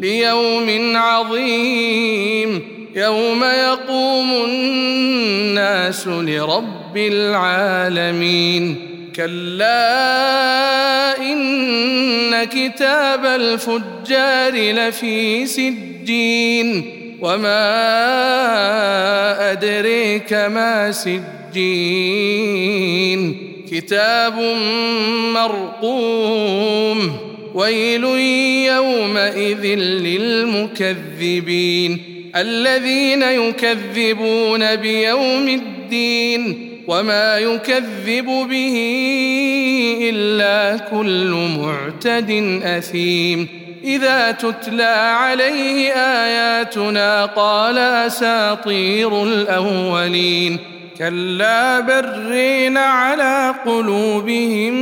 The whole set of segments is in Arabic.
ليوم عظيم يوم يقوم الناس لرب العالمين كلا إن كتاب الفجار لفي سجين وما أدريك ما سجين كتاب مرقوم ويل يومئذ للمكذبين الذين يكذبون بيوم الدين وما يكذب به إلا كل معتد أثيم إذا تتلى عليه آياتنا قال أساطير الأولين كلا برين على قلوبهم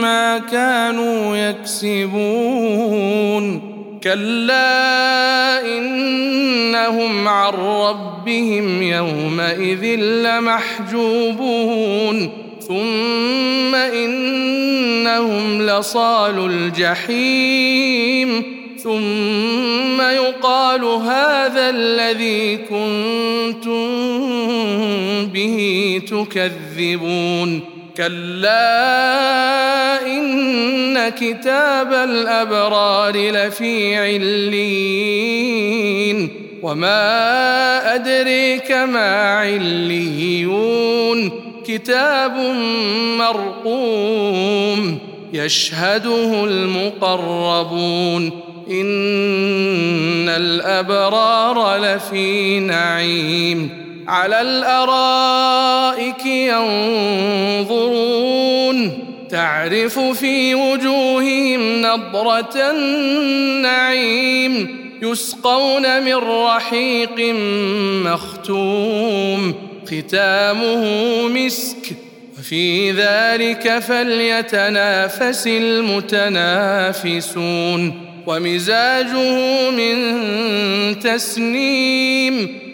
ما كانوا يكسبون كلا انهم عن ربهم يومئذ لمحجوبون ثم انهم لصال الجحيم ثم يقال هذا الذي كنتم به تكذبون كلا إن كتاب الأبرار لفي عليين وما أدريك ما عليون كتاب مرقوم يشهده المقربون إن الأبرار لفي نعيم على الأرائك ينظرون. تعرف في وجوههم نضرة النعيم يسقون من رحيق مختوم. ختامه مسك وفي ذلك فليتنافس المتنافسون. ومزاجه من تسنيم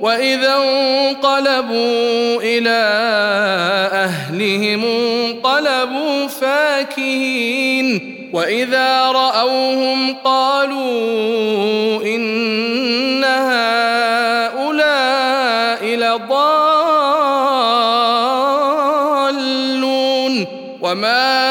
واذا انقلبوا إلى اهلهم انقلبوا فاكهين واذا راوهم قالوا ان هؤلاء لضالون وما